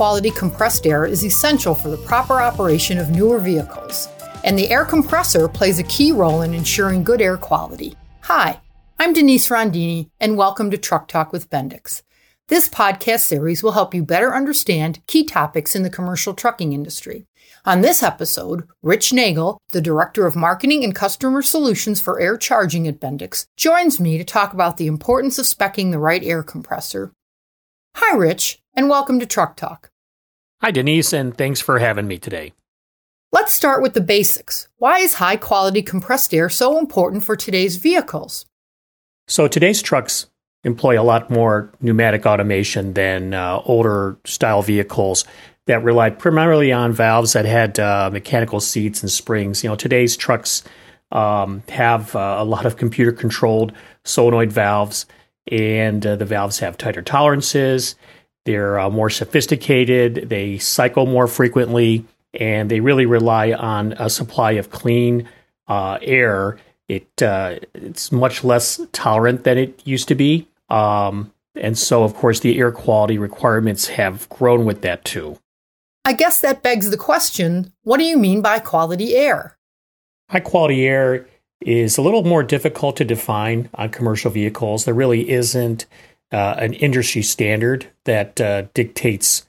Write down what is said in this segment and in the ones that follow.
quality compressed air is essential for the proper operation of newer vehicles, and the air compressor plays a key role in ensuring good air quality. Hi, I'm Denise Rondini, and welcome to Truck Talk with Bendix. This podcast series will help you better understand key topics in the commercial trucking industry. On this episode, Rich Nagel, the Director of Marketing and Customer Solutions for Air Charging at Bendix, joins me to talk about the importance of specing the right air compressor. Hi, Rich, and welcome to Truck Talk. Hi, Denise, and thanks for having me today. Let's start with the basics. Why is high quality compressed air so important for today's vehicles? So, today's trucks employ a lot more pneumatic automation than uh, older style vehicles that relied primarily on valves that had uh, mechanical seats and springs. You know, today's trucks um, have uh, a lot of computer controlled solenoid valves, and uh, the valves have tighter tolerances. They're uh, more sophisticated. They cycle more frequently, and they really rely on a supply of clean uh, air. It uh, it's much less tolerant than it used to be. Um, and so, of course, the air quality requirements have grown with that too. I guess that begs the question what do you mean by quality air? High quality air is a little more difficult to define on commercial vehicles. There really isn't uh, an industry standard that uh, dictates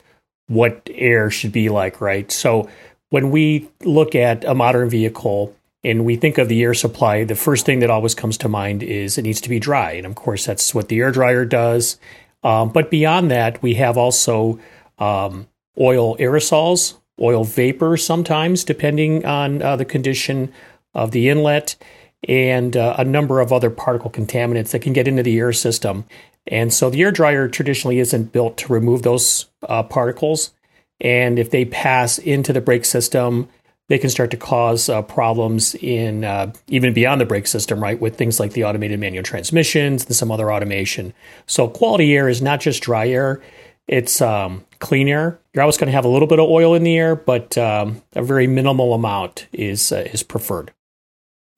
what air should be like, right? So when we look at a modern vehicle and we think of the air supply, the first thing that always comes to mind is it needs to be dry. And of course, that's what the air dryer does. Um, but beyond that, we have also um, oil aerosols, oil vapor sometimes, depending on uh, the condition of the inlet, and uh, a number of other particle contaminants that can get into the air system. And so the air dryer traditionally isn't built to remove those uh, particles. And if they pass into the brake system, they can start to cause uh, problems in uh, even beyond the brake system, right? With things like the automated manual transmissions and some other automation. So quality air is not just dry air; it's um, clean air. You're always going to have a little bit of oil in the air, but um, a very minimal amount is uh, is preferred.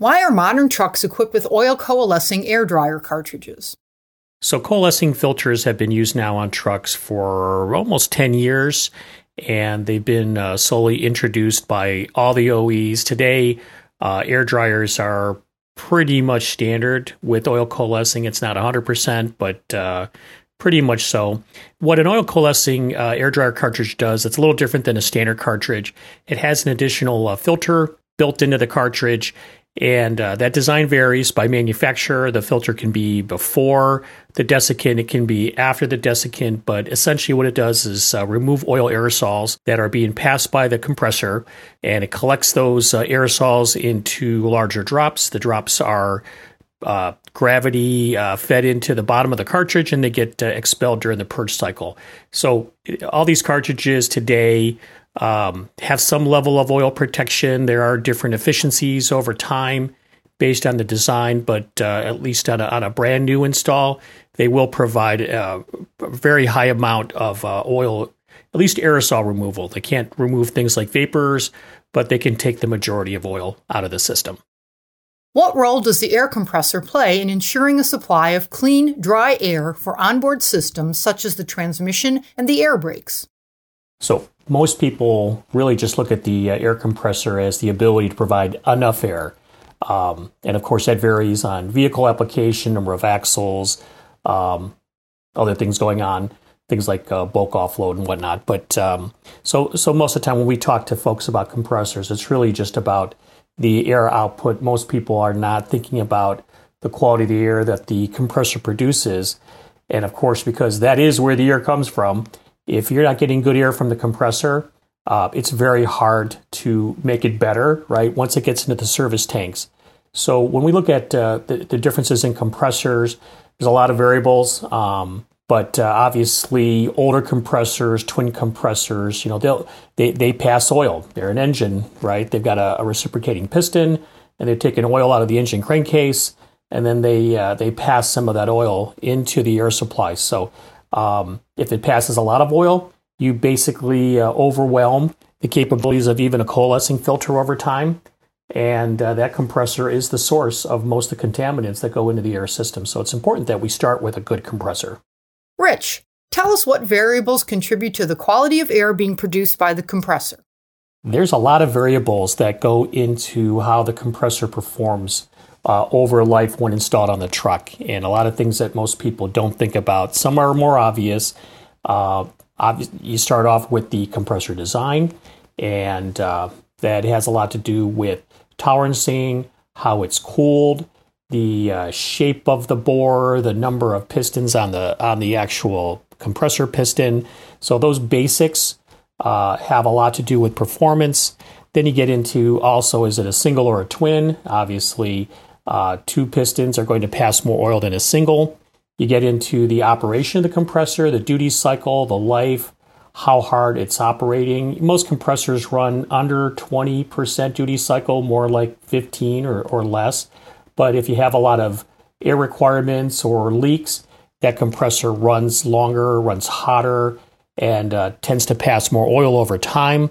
Why are modern trucks equipped with oil coalescing air dryer cartridges? So, coalescing filters have been used now on trucks for almost 10 years, and they've been uh, solely introduced by all the OEs. Today, uh, air dryers are pretty much standard with oil coalescing. It's not 100%, but uh, pretty much so. What an oil coalescing uh, air dryer cartridge does, it's a little different than a standard cartridge. It has an additional uh, filter built into the cartridge. And uh, that design varies by manufacturer. The filter can be before the desiccant, it can be after the desiccant, but essentially what it does is uh, remove oil aerosols that are being passed by the compressor, and it collects those uh, aerosols into larger drops. The drops are uh, gravity uh, fed into the bottom of the cartridge and they get uh, expelled during the purge cycle. So, all these cartridges today um, have some level of oil protection. There are different efficiencies over time based on the design, but uh, at least on a, on a, brand new install, they will provide a, a very high amount of uh, oil, at least aerosol removal. They can't remove things like vapors, but they can take the majority of oil out of the system. What role does the air compressor play in ensuring a supply of clean, dry air for onboard systems such as the transmission and the air brakes? So, most people really just look at the uh, air compressor as the ability to provide enough air. Um, and of course, that varies on vehicle application, number of axles, um, other things going on, things like uh, bulk offload and whatnot. But um, so, so most of the time when we talk to folks about compressors, it's really just about the air output, most people are not thinking about the quality of the air that the compressor produces. And of course, because that is where the air comes from, if you're not getting good air from the compressor, uh, it's very hard to make it better, right? Once it gets into the service tanks. So when we look at uh, the, the, differences in compressors, there's a lot of variables. Um, but uh, obviously, older compressors, twin compressors, you know, they'll they they pass oil. They're an engine, right? They've got a, a reciprocating piston, and they're taking oil out of the engine crankcase, and then they uh, they pass some of that oil into the air supply. So um, if it passes a lot of oil, you basically uh, overwhelm the capabilities of even a coalescing filter over time. And uh, that compressor is the source of most of the contaminants that go into the air system. So it's important that we start with a good compressor. Rich, Tell us what variables contribute to the quality of air being produced by the compressor. There's a lot of variables that go into how the compressor performs uh, over life when installed on the truck, and a lot of things that most people don't think about. Some are more obvious. Uh, you start off with the compressor design, and uh, that has a lot to do with tolerancing, how it's cooled, the uh, shape of the bore, the number of pistons on the on the actual compressor piston. So those basics uh, have a lot to do with performance. Then you get into also is it a single or a twin? Obviously, uh, two pistons are going to pass more oil than a single. You get into the operation of the compressor, the duty cycle, the life, how hard it's operating. Most compressors run under 20% duty cycle, more like 15 or, or less. But if you have a lot of air requirements or leaks, that compressor runs longer, runs hotter, and uh, tends to pass more oil over time.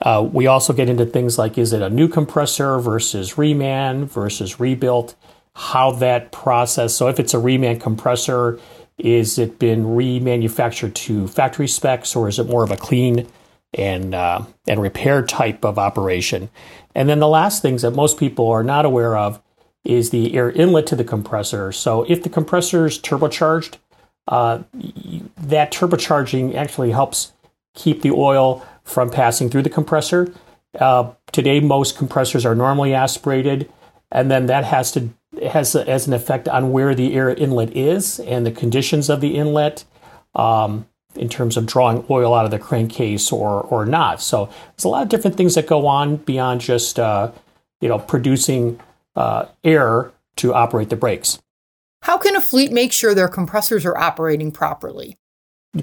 Uh, we also get into things like is it a new compressor versus reman versus rebuilt? How that process. So if it's a reman compressor, is it been remanufactured to factory specs, or is it more of a clean and uh, and repair type of operation? And then the last things that most people are not aware of is the air inlet to the compressor. So if the compressor is turbocharged, uh, that turbocharging actually helps keep the oil from passing through the compressor. Uh, today, most compressors are normally aspirated, and then that has to has a, has an effect on where the air inlet is and the conditions of the inlet um, in terms of drawing oil out of the crankcase or or not. So there's a lot of different things that go on beyond just uh, you know producing uh, air to operate the brakes. How can a fleet make sure their compressors are operating properly?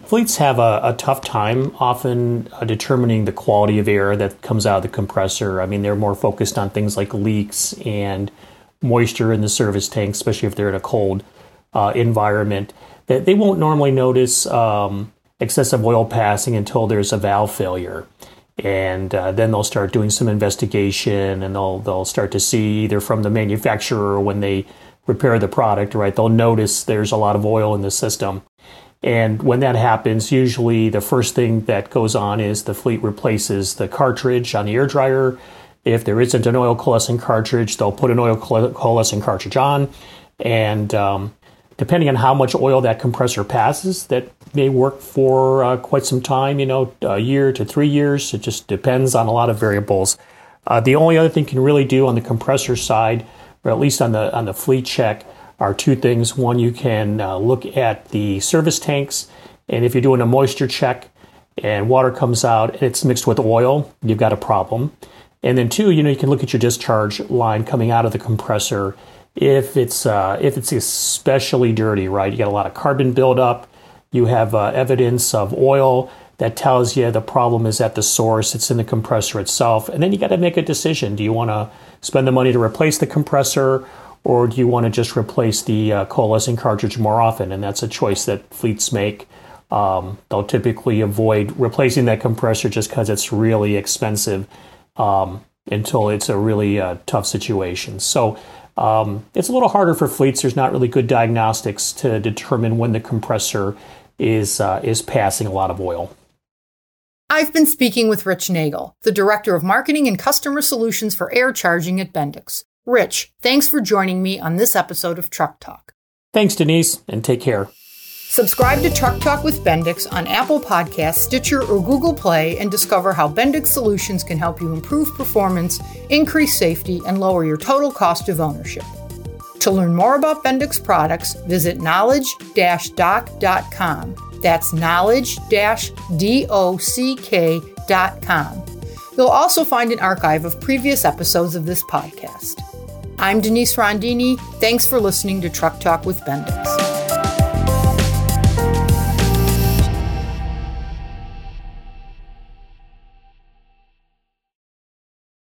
Fleets have a, a tough time often uh, determining the quality of air that comes out of the compressor. I mean, they're more focused on things like leaks and moisture in the service tank, especially if they're in a cold uh, environment. That they won't normally notice um, excessive oil passing until there's a valve failure and uh, then they'll start doing some investigation and they'll they'll start to see either from the manufacturer when they repair the product right they'll notice there's a lot of oil in the system and when that happens usually the first thing that goes on is the fleet replaces the cartridge on the air dryer if there isn't an oil coalescing cartridge they'll put an oil coalescing cartridge on and um, depending on how much oil that compressor passes, that may work for uh, quite some time, you know, a year to three years. It just depends on a lot of variables. Uh, the only other thing you can really do on the compressor side, or at least on the on the fleet check, are two things. One, you can uh, look at the service tanks, and if you're doing a moisture check and water comes out and it's mixed with oil, you've got a problem. And then two, you know, you can look at your discharge line coming out of the compressor if it's uh, if it's especially dirty, right? You got a lot of carbon buildup. You have uh, evidence of oil that tells you the problem is at the source. It's in the compressor itself, and then you got to make a decision. Do you want to spend the money to replace the compressor, or do you want to just replace the uh, coalescing cartridge more often? And that's a choice that fleets make. Um, they'll typically avoid replacing that compressor just because it's really expensive um, until it's a really uh, tough situation. So um, it's a little harder for fleets. There's not really good diagnostics to determine when the compressor is uh, is passing a lot of oil. I've been speaking with Rich Nagel, the Director of Marketing and Customer Solutions for Air Charging at Bendix. Rich, thanks for joining me on this episode of Truck Talk. Thanks, Denise, and take care. Subscribe to Truck Talk with Bendix on Apple Podcasts, Stitcher, or Google Play and discover how Bendix solutions can help you improve performance, increase safety, and lower your total cost of ownership. To learn more about Bendix products, visit knowledge-dock.com. That's knowledge-dock.com. You'll also find an archive of previous episodes of this podcast. I'm Denise Rondini. Thanks for listening to Truck Talk with Bendix.